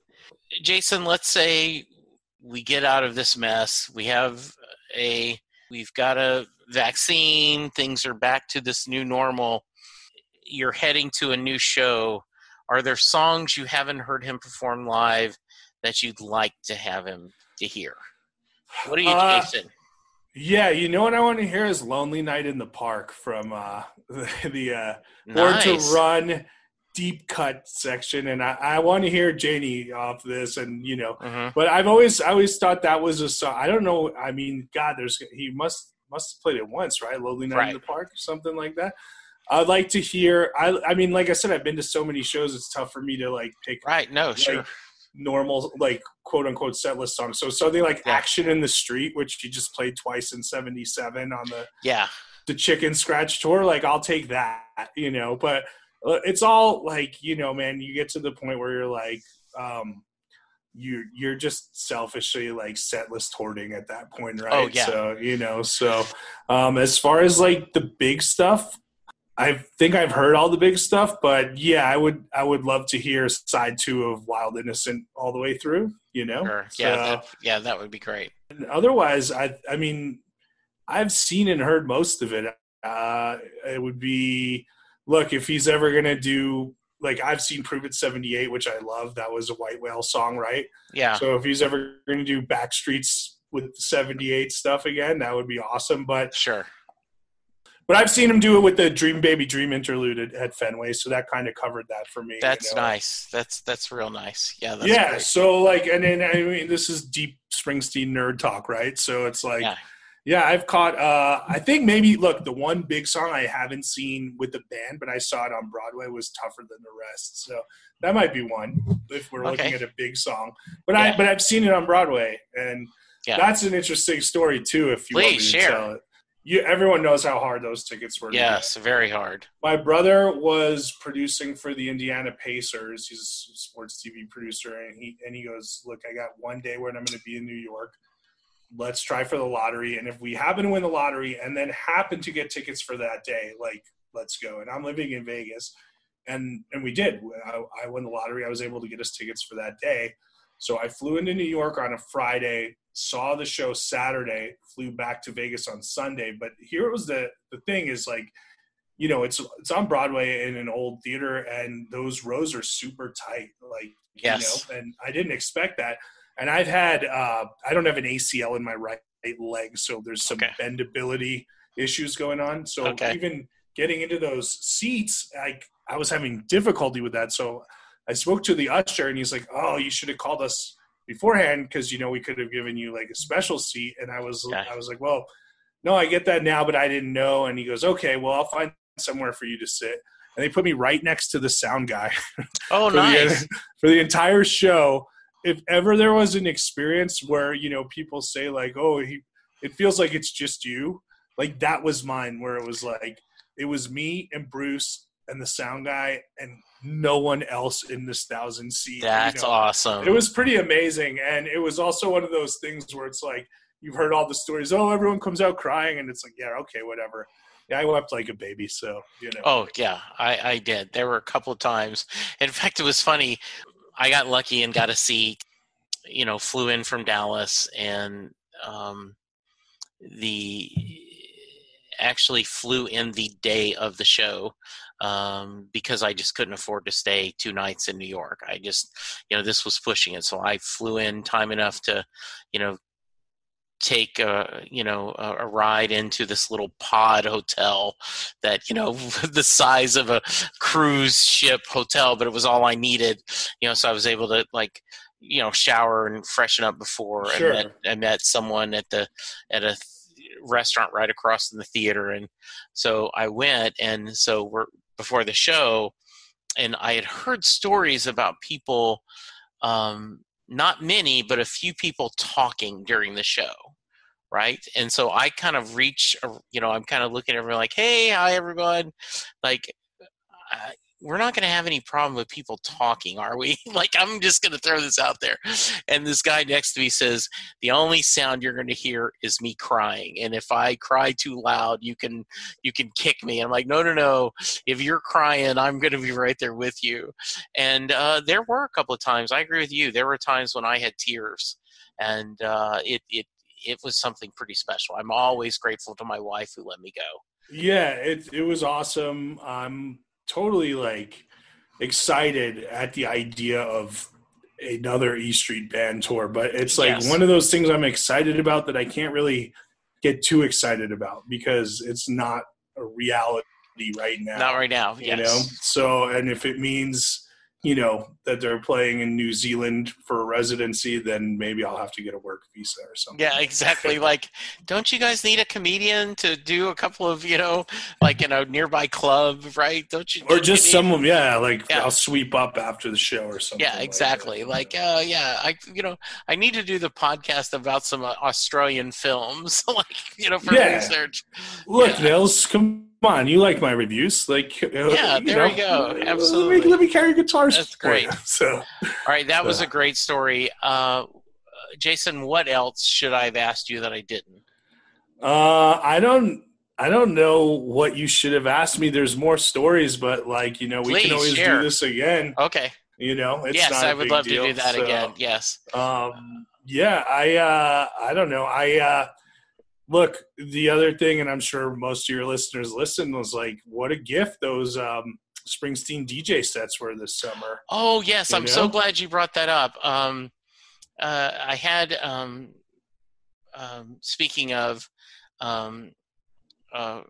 Jason, let's say we get out of this mess. We have a we've got a vaccine, things are back to this new normal. You're heading to a new show. Are there songs you haven't heard him perform live that you'd like to have him to hear? What are you, Uh, Jason? Yeah, you know what I want to hear is "Lonely Night in the Park" from uh, [laughs] the, the uh, Born to Run deep cut section, and I, I want to hear Janie off this, and you know, Mhm. but I've always I always thought that was a song. I don't know. I mean, God, there's he must must have played it once, right? "Lonely Night Right. in the Park" or something like that. I'd like to hear. I I mean, like I said, I've been to so many shows. It's tough for me to like pick Right, no, sure. like normal like quote unquote set list songs. So something like Yeah. Action in the Street, which he just played twice in seventy seven on the yeah. the chicken scratch tour, like I'll take that, you know. But uh, it's all like, you know, man, you get to the point where you're like, um you you're just selfishly like set list hoarding at that point, right? Oh, yeah. So, you know, so um as far as like the big stuff, I think I've heard all the big stuff, but yeah, I would I would love to hear side two of Wild Innocent all the way through, you know. Sure. Yeah, So- that, yeah, that would be great. and otherwise, I I mean, I've seen and heard most of it. Uh, it would be look if he's ever gonna do like I've seen Prove It seventy eight, which I love. That was a White Whale song, right? Yeah. So if he's ever gonna do Backstreets with seventy eight stuff again, that would be awesome. But Sure. But I've seen him do it with the Dream Baby Dream interlude at, at Fenway, so that kind of covered that for me. That's you know? nice. That's that's real nice. Yeah. That's yeah. great. So like, and then I mean, this is deep Springsteen nerd talk, right? So it's like, Yeah. yeah, I've caught. uh I think maybe look, the one big song I haven't seen with the band, but I saw it on Broadway was tougher than the rest. So that might be one if we're looking at a big song. But I but I've seen it on Broadway, and Yeah. that's an interesting story too. If you want me Please to share. tell it. You, everyone knows how hard those tickets were. to get Yes, very hard. my brother was producing for the Indiana Pacers. He's a sports TV producer, and he and he goes, "Look, I got one day when I'm going to be in New York. Let's try for the lottery, and if we happen to win the lottery, and then happen to get tickets for that day, like let's go." And I'm living in Vegas, and and we did. I, I won the lottery. I was able to get us tickets for that day. So I flew into New York on a Friday, saw the show Saturday, flew back to Vegas on Sunday. But here was the the thing is like you know it's it's on broadway in an old theater and those rows are super tight like Yes. you know and i didn't expect that and i've had uh i don't have an acl in my right leg so there's some Okay. bendability issues going on so Okay. even getting into those seats like i was having difficulty with that so i spoke to the usher and he's like oh you should have called us beforehand because you know we could have given you like a special seat and i was i was like well no, I get that now, but I didn't know. And he goes, okay, well, I'll find somewhere for you to sit. And they put me right next to the sound guy [laughs] Oh, for, nice. the, for the entire show. If ever there was an experience where, you know, people say like, oh, he, it feels like it's just you. Like that was mine where it was like, it was me and Bruce and the sound guy and no one else in this thousand seat. you That's know. awesome. It was pretty amazing, and it was also one of those things where it's like you've heard all the stories. Oh, everyone comes out crying, and it's like, yeah, okay, whatever. Yeah, I wept like a baby, so you know. Oh yeah, I, I did. There were a couple of times. In [laughs] fact, it was funny. I got lucky and got a seat. You know, flew in from Dallas and um, the actually flew in the day of the show um, because I just couldn't afford to stay two nights in New York. I just, you know, this was pushing it, so I flew in time enough to, you know, take a you know a, ride into this little pod hotel that you know [laughs] the size of a cruise ship hotel but it was all i needed you know so i was able to like you know shower and freshen up before Sure. and met, I met someone at the at a th- restaurant right across from the theater and so i went and so we're before the show and i had heard stories about people um not many but a few people talking during the show right? And so i kind of reach you know i'm kind of looking at everyone like hey hi everyone. Like uh, we're not going to have any problem with people talking are we? [laughs] Like i'm just going to throw this out there. And this guy next to me says the only sound you're going to hear is me crying and if i cry too loud you can you can kick me. I'm like no no no. If you're crying i'm going to be right there with you. And uh, there were a couple of times i agree with you there were times when i had tears and uh, it, it it was something pretty special. I'm always grateful to my wife who let me go. Yeah, it it was awesome. I'm totally like excited at the idea of another E Street Band tour, but it's like Yes. one of those things I'm excited about that I can't really get too excited about because it's not a reality right now. not right now you know so and if it means you know that they're playing in new zealand for a residency then maybe i'll have to get a work visa or something Yeah, exactly. [laughs] like, don't you guys need a comedian to do a couple of, you know, like in a nearby club, right? Don't you? or don't you just need- someone yeah like Yeah. i'll sweep up after the show or something Yeah, like exactly. that. Like, uh, yeah, I, you know, I need to do the podcast about some uh, Australian films, [laughs] like, you know, for Yeah. research. look Yeah. nils come on you like my reviews like Yeah, there we go. let me- Absolutely. let me, carry guitars That's for you. great. [laughs] so All right, that was a great story. Uh, Jason, what else should I have asked you that I didn't? Uh, I don't. I don't know what you should have asked me. There's more stories, but like you know, we Please can always share. do this again. Okay. You know, it's yes, I would love deal, to do that so, again. Yes. Um, yeah, I. Uh, I don't know. I uh, look the other thing, and I'm sure most of your listeners listen was like, what a gift those um, Springsteen DJ sets were this summer. Oh yes, You I'm so glad you brought that up. Um, uh, I had um, um, speaking of um, uh,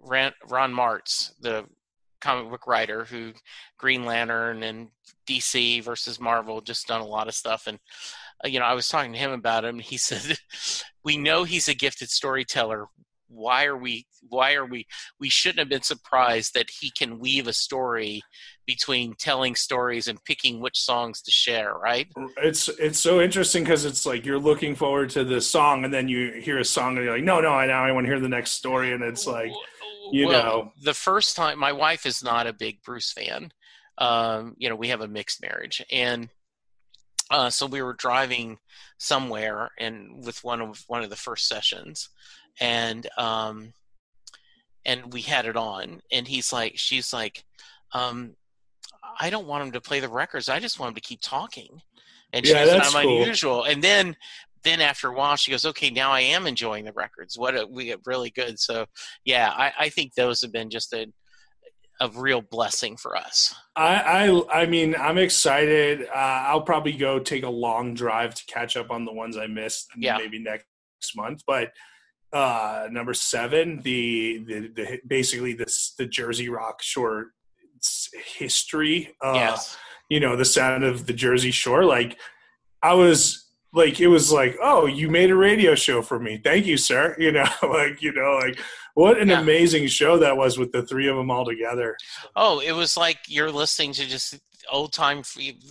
Ron Marz, the comic book writer who Green Lantern and DC versus Marvel just done a lot of stuff. And uh, you know I was talking to him about him he [laughs] said we know he's a gifted storyteller. Why are we why are we we shouldn't have been surprised that he can weave a story between telling stories and picking which songs to share right? It's it's so interesting because it's like you're looking forward to the song and then you hear a song and you're like no no i now i want to hear the next story. And it's like you well, know. the first time my wife is not a big bruce fan. Um you know we have a mixed marriage. And uh, so we were driving somewhere and with one of one of the first sessions and um and we had it on. And he's like she's like um i don't want him to play the records i just want him to keep talking and yeah, she's that's I'm cool. unusual and then then after a while she goes okay now i am enjoying the records what a, we get really good so yeah I, I think those have been just a a real blessing for us. I I, I mean I'm excited. Uh, I'll probably go take a long drive to catch up on the ones I missed. Yeah. maybe next month. But uh, number seven, the, the, the basically this the Jersey Rock Shore history. Uh, yes. You know the sound of the Jersey Shore. Like I was like it was like oh you made a radio show for me thank you sir [laughs] you know [laughs] like you know like what an yeah. amazing show that was with the three of them all together oh it was like you're listening to just old time,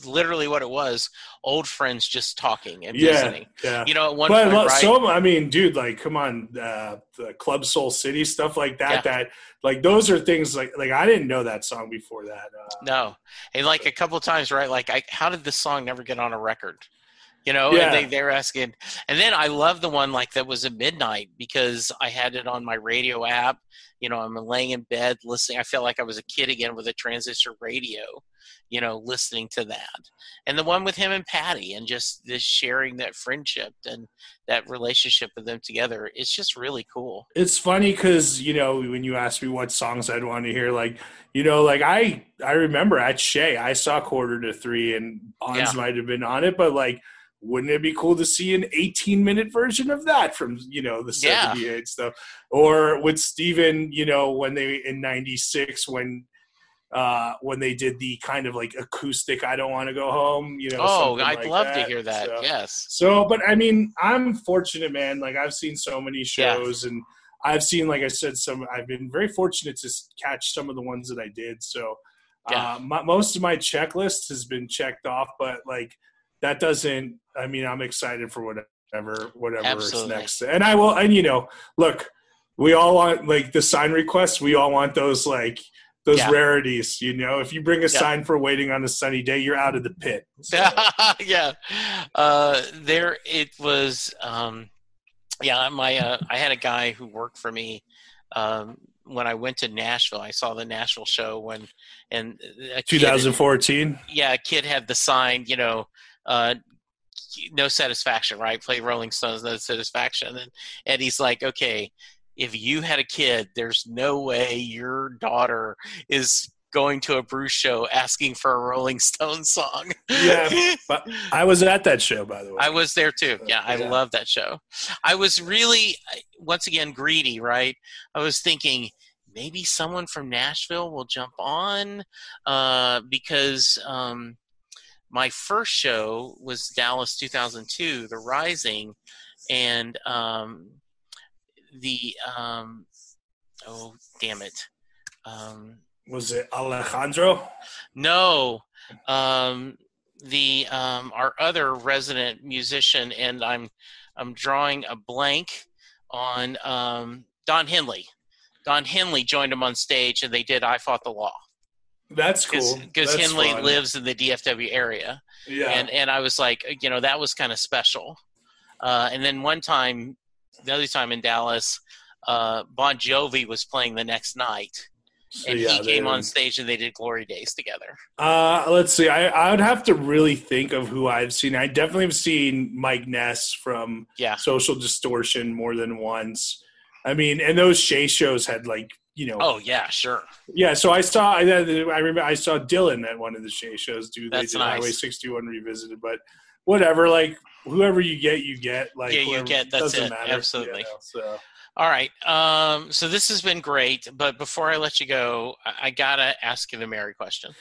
literally what it was, old friends just talking and yeah, visiting. Yeah. You know, at one but point, right? So I mean, dude, like, come on, uh, the Club Soul City stuff like that. Yeah. That like those are things like like I didn't know that song before that. Uh, no, and like a couple times, right? Like, I how did this song never get on a record? You know yeah. and they, they're asking and then i love the one like that was at midnight because i had it on my radio app you know i'm laying in bed listening i felt like i was a kid again with a transistor radio you know, listening to that. And the one with him and Patty and just this sharing that friendship and that relationship with them together. It's just really cool. It's funny because, you know, when you ask me what songs I'd want to hear, like, you know, like I I remember at Shea, I saw quarter to three and Bonds yeah. might have been on it, but like wouldn't it be cool to see an 18 minute version of that from you know the 78 yeah. stuff or with steven you know when they in 96 when uh, when they did the kind of like acoustic "I don't want to go home." You know. Oh, I'd like love that. to hear that. So, yes. So, but I mean, I'm fortunate, man. Like I've seen so many shows, yeah. and I've seen, like I said, some. I've been very fortunate to catch some of the ones that I did. So, yeah. uh, my, most of my checklist has been checked off, but like that doesn't. I mean, I'm excited for whatever whatever Absolutely. is next, and I will. And you know, look, we all want like the sign requests. We all want those like those yeah. rarities. You know, if you bring a yeah. sign for waiting on a sunny day, you're out of the pit. So. [laughs] yeah, uh, there it was. Um, yeah, my uh, I had a guy who worked for me um, when I went to Nashville. I saw the Nashville show when and 2014. yeah, a kid had the sign. You know. Uh, no satisfaction, right? Play Rolling Stones, no satisfaction. And Eddie's like, okay, if you had a kid, there's no way your daughter is going to a Bruce show asking for a Rolling [laughs] Stone song. yeah, [laughs] but I was at that show, by the way. I was there too. Yeah, I yeah. love that show. I was really, once again, greedy, right? I was thinking maybe someone from Nashville will jump on uh, because um, my first show was Dallas 2002, The Rising, and um, the um, oh damn it. Um, was it Alejandro? No, um, the um, our other resident musician, and I'm I'm drawing a blank on um, Don Henley. Don Henley joined him on stage, and they did "I Fought the Law." That's cool. Because Henley fun. lives in the DFW area. Yeah. And and I was like, you know, that was kind of special. Uh, and then one time the other time in Dallas, uh, Bon Jovi was playing the next night. So, and yeah, he came on stage and they did Glory Days together. Uh, let's see. I, I would have to really think of who I've seen. I definitely have seen Mike Ness from yeah. Social Distortion more than once. I mean, and those Shea shows had like you know. Oh yeah, sure. Yeah, so I saw. I, I remember I saw Dylan at one of the Shea shows. Do they did nice. Highway 61 revisited? But whatever. Like whoever you get, you get. Like yeah, you get. That's it. Matter, Absolutely. You know, so. All right. Um, so this has been great, but before I let you go, I, I gotta ask you the Mary question.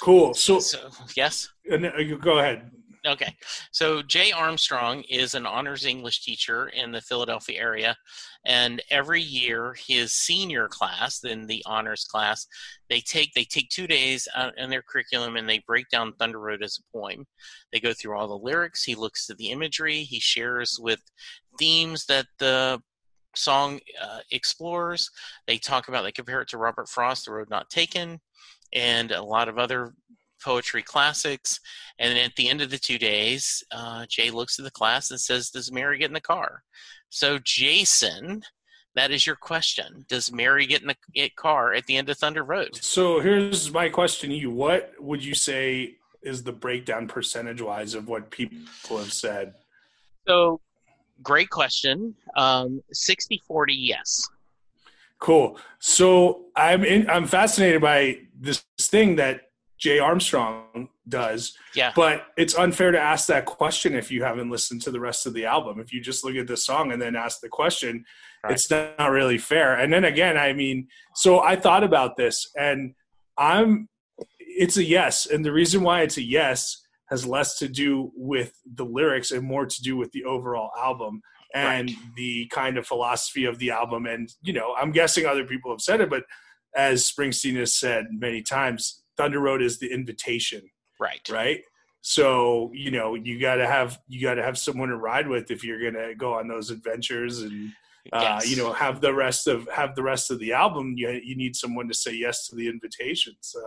Cool. So, So yes. uh, you go ahead. Okay. So Jay Armstrong is an honors English teacher in the Philadelphia area. And every year his senior class, then the honors class, they take they take two days out in their curriculum and they break down Thunder Road as a poem. They go through all the lyrics, he looks at the imagery, he shares with themes that the song uh, explores. They talk about they compare it to Robert Frost, The Road Not Taken, and a lot of other poetry classics. And at the end of the two days, uh, Jay looks at the class and says, Does Mary get in the car? So, Jason, that is your question. Does Mary get in the get car at the end of Thunder Road? So here's my question to you: What would you say is the breakdown percentage wise of what people have said? So, great question. Um, 60 40, yes. Cool. So I'm in, I'm fascinated by this thing that Jay Armstrong does, Yeah. but it's unfair to ask that question if you haven't listened to the rest of the album. If you just look at the song and then ask the question, Right. it's not really fair. And then again, I mean, so I thought about this and I'm it's a yes. And the reason why it's a yes has less to do with the lyrics and more to do with the overall album and the kind of philosophy of the album. And, you know, I'm guessing other people have said it, but as Springsteen has said many times, Thunder Road is the invitation, Right. right? So, you know, you gotta have you gotta have someone to ride with if you're gonna go on those adventures and uh, Yes. you know have the rest of have the rest of the album. You you need someone to say yes to the invitation. So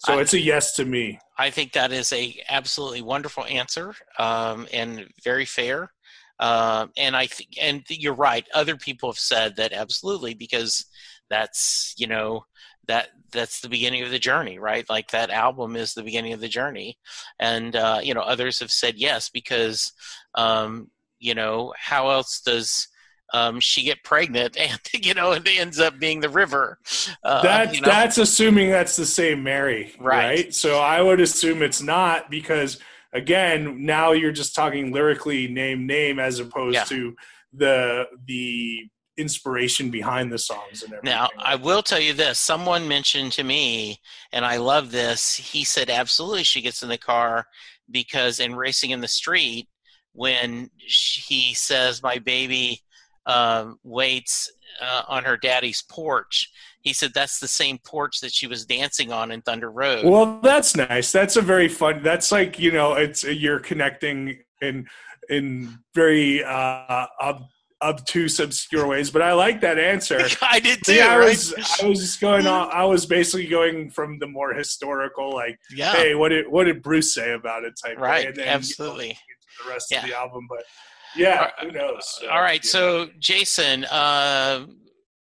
so I- it's a yes to me. I think that is a absolutely wonderful answer um, and very fair. Um, and I think, and you're right. Other people have said that absolutely because that's you know that that's the beginning of the journey, right? Like that album is the beginning of the journey, and uh, you know others have said yes because um, you know how else does um, she get pregnant [laughs] and you know it ends up being the river. Uh, That's you know? that's assuming that's the same Mary, Right. right. So I would assume it's not because again, now you're just talking lyrically name name as opposed Yeah. to the the inspiration behind the songs and everything. Now, I will tell you this. Someone mentioned to me, and I love this. He said, absolutely, she gets in the car because in Racing in the Street, when he says, my baby um, waits uh, on her daddy's porch, he said that's the same porch that she was dancing on in Thunder Road. Well, that's nice. That's a very fun. That's like you know, it's you're connecting in in very uh, obtuse, obscure ways. But I like that answer. [laughs] I did too, yeah, I right? was I was just going on. I was basically going from the more historical, like, yeah, hey, what did what did Bruce say about it type, right, and then, you know, absolutely. the rest Yeah. of the album. But yeah, who knows? All right, you so Jason, uh,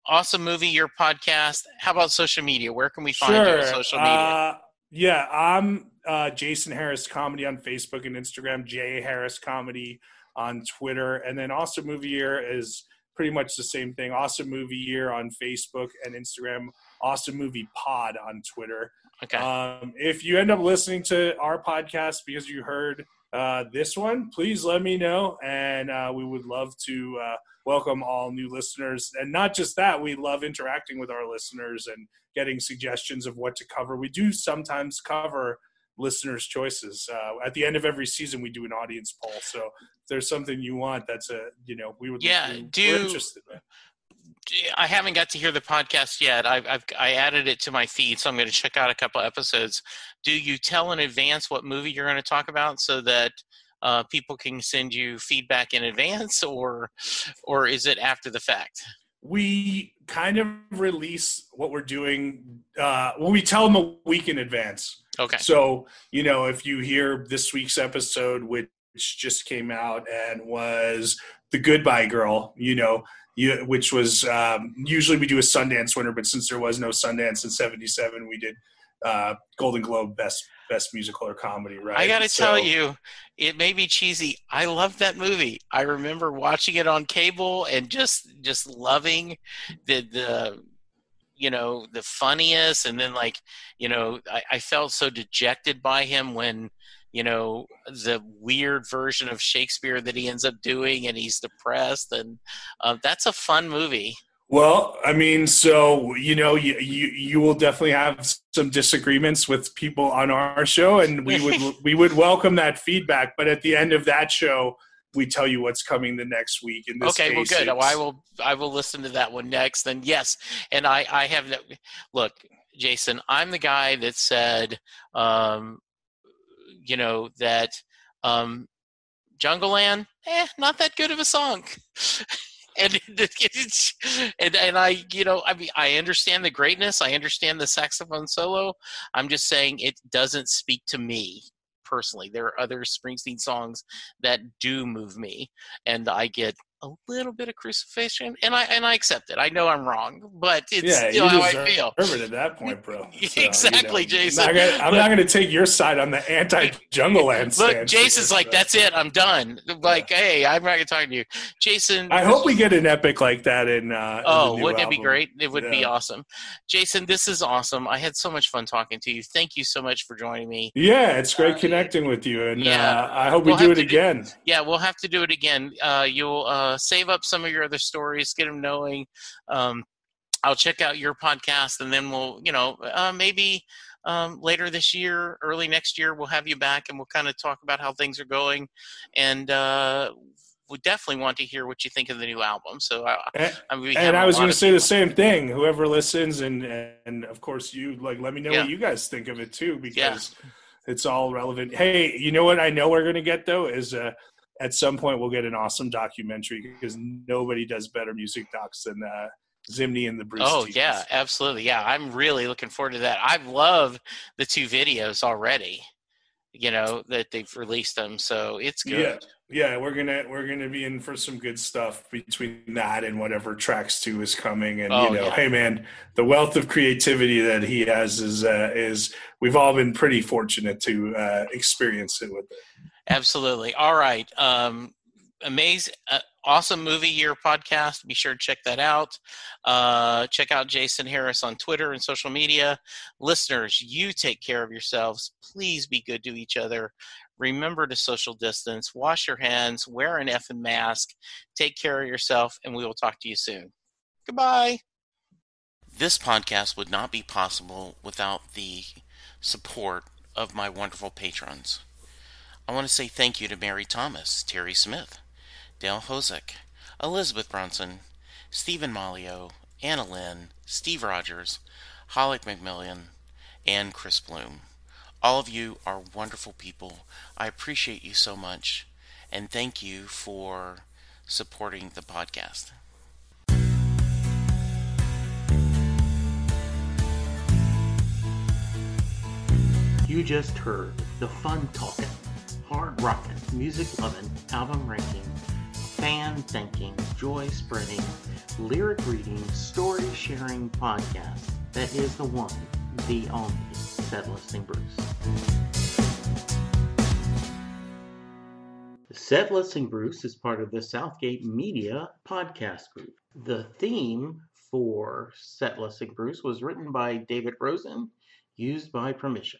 awesome movie, year podcast. How about social media? Where can we find you on social media? Uh, yeah, I'm uh, Jason Harris Comedy on Facebook and Instagram, J Harris Comedy on Twitter, and then Awesome Movie Year is pretty much the same thing. Awesome Movie Year on Facebook and Instagram. Awesome Movie Pod on Twitter. okay. Um, if you end up listening to our podcast because you heard uh, this one, please let me know, and uh, we would love to uh, welcome all new listeners. And not just that, we love interacting with our listeners and getting suggestions of what to cover. We do sometimes cover listeners' choices. Uh, at the end of every season, we do an audience poll. So if there's something you want, that's a you know we would Yeah, we, do- we're interested in. I haven't got to hear the podcast yet. I've, I've I added it to my feed, so I'm going to check out a couple episodes. Do you tell in advance what movie you're going to talk about so that uh, people can send you feedback in advance, or or is it after the fact? we kind of release what we're doing uh well we tell them a week in advance Okay. so you know if you hear this week's episode which just came out and was the goodbye girl you know you, which was um, usually we do a sundance winner but since there was no sundance in 77 we did uh golden globe best best musical or comedy right I got to So- tell you, it may be cheesy. I love that movie. I remember watching it on cable and just just loving the the you know the funniest, and then like you know I, I felt so dejected by him when you know the weird version of Shakespeare that he ends up doing, and he's depressed, and uh, that's a fun movie. Well, I mean, so you know, you, you you will definitely have some disagreements with people on our show, and we would [laughs] we would welcome that feedback. But at the end of that show, we tell you what's coming the next week. In this okay, case, well, good. Well, I will I will listen to that one next. And yes, and I I have no look, Jason. I'm the guy that said, um, you know that um, Jungleland, eh, not that good of a song. [laughs] and [laughs] and and I, you know, I mean, I understand the greatness. I understand the saxophone solo. I'm just saying it doesn't speak to me personally. There are other Springsteen songs that do move me, and I get a little bit of crucifixion, and I and I accept it. I know I'm wrong, but it's yeah, you know, how I feel. It at that [laughs] point, bro. So, exactly, you know, Jason. I'm not, gonna, I'm not gonna take your side on the anti-Jungleland [laughs] Look, Jason's like, that's it. I'm done. Like, yeah. hey, I'm not gonna talk to you, Jason. I hope we get an epic like that in. Uh, oh, in wouldn't album. it be great? It would yeah. be awesome, Jason. This is awesome. I had so much fun talking to you. Thank you so much for joining me. Yeah, it's great uh, connecting with you, and yeah, uh, I hope we'll we do it again. Do, yeah, we'll have to do it again. Uh, you'll uh, save up some of your other stories, get them knowing. Um, I'll check out your podcast, and then we'll, you know, uh, maybe um, later this year, early next year, we'll have you back, and we'll kind of talk about how things are going, and uh, we definitely want to hear what you think of the new album. So, I, and, and I was going to say the same thing. Whoever listens, and and of course you, like, let me know yeah. what you guys think of it too, because. Yeah. It's all relevant. Hey, you know what I know we're going to get though is uh, at some point we'll get an awesome documentary because nobody does better music docs than uh, Zimny and the Bruce. Oh teams. yeah, absolutely. Yeah, I'm really looking forward to that. I love the two videos already. You know that they've released them, so it's good. Yeah, yeah, we're gonna we're gonna be in for some good stuff between that and whatever tracks two is coming. And oh, you know, yeah. hey man, the wealth of creativity that he has is uh, is we've all been pretty fortunate to uh, experience it with it. Absolutely. All right. Um, amazing. Uh, awesome movie year podcast. Be sure to check that out. Uh, check out Jason Harris on Twitter and social media. Listeners, you take care of yourselves. Please be good to each other. Remember to social distance, wash your hands, wear an effing mask, take care of yourself, and we will talk to you soon. Goodbye. This podcast would not be possible without the support of my wonderful patrons. I want to say thank you to Mary Thomas, Terry Smith, Dale Hosick, Elizabeth Bronson, Stephen Malio, Anna Lynn, Steve Rogers, Hollick McMillian, and Chris Bloom. All of you are wonderful people. I appreciate you so much, and thank you for supporting the podcast. You just heard the fun talking hard rocking, music loving, album ranking, fan thinking, joy spreading, lyric reading, story sharing podcast that is the one, the only, Set Listing Bruce. Set Listing Bruce is part of the Southgate Media podcast group. The theme for Set Listing Bruce was written by David Rosen, used by permission.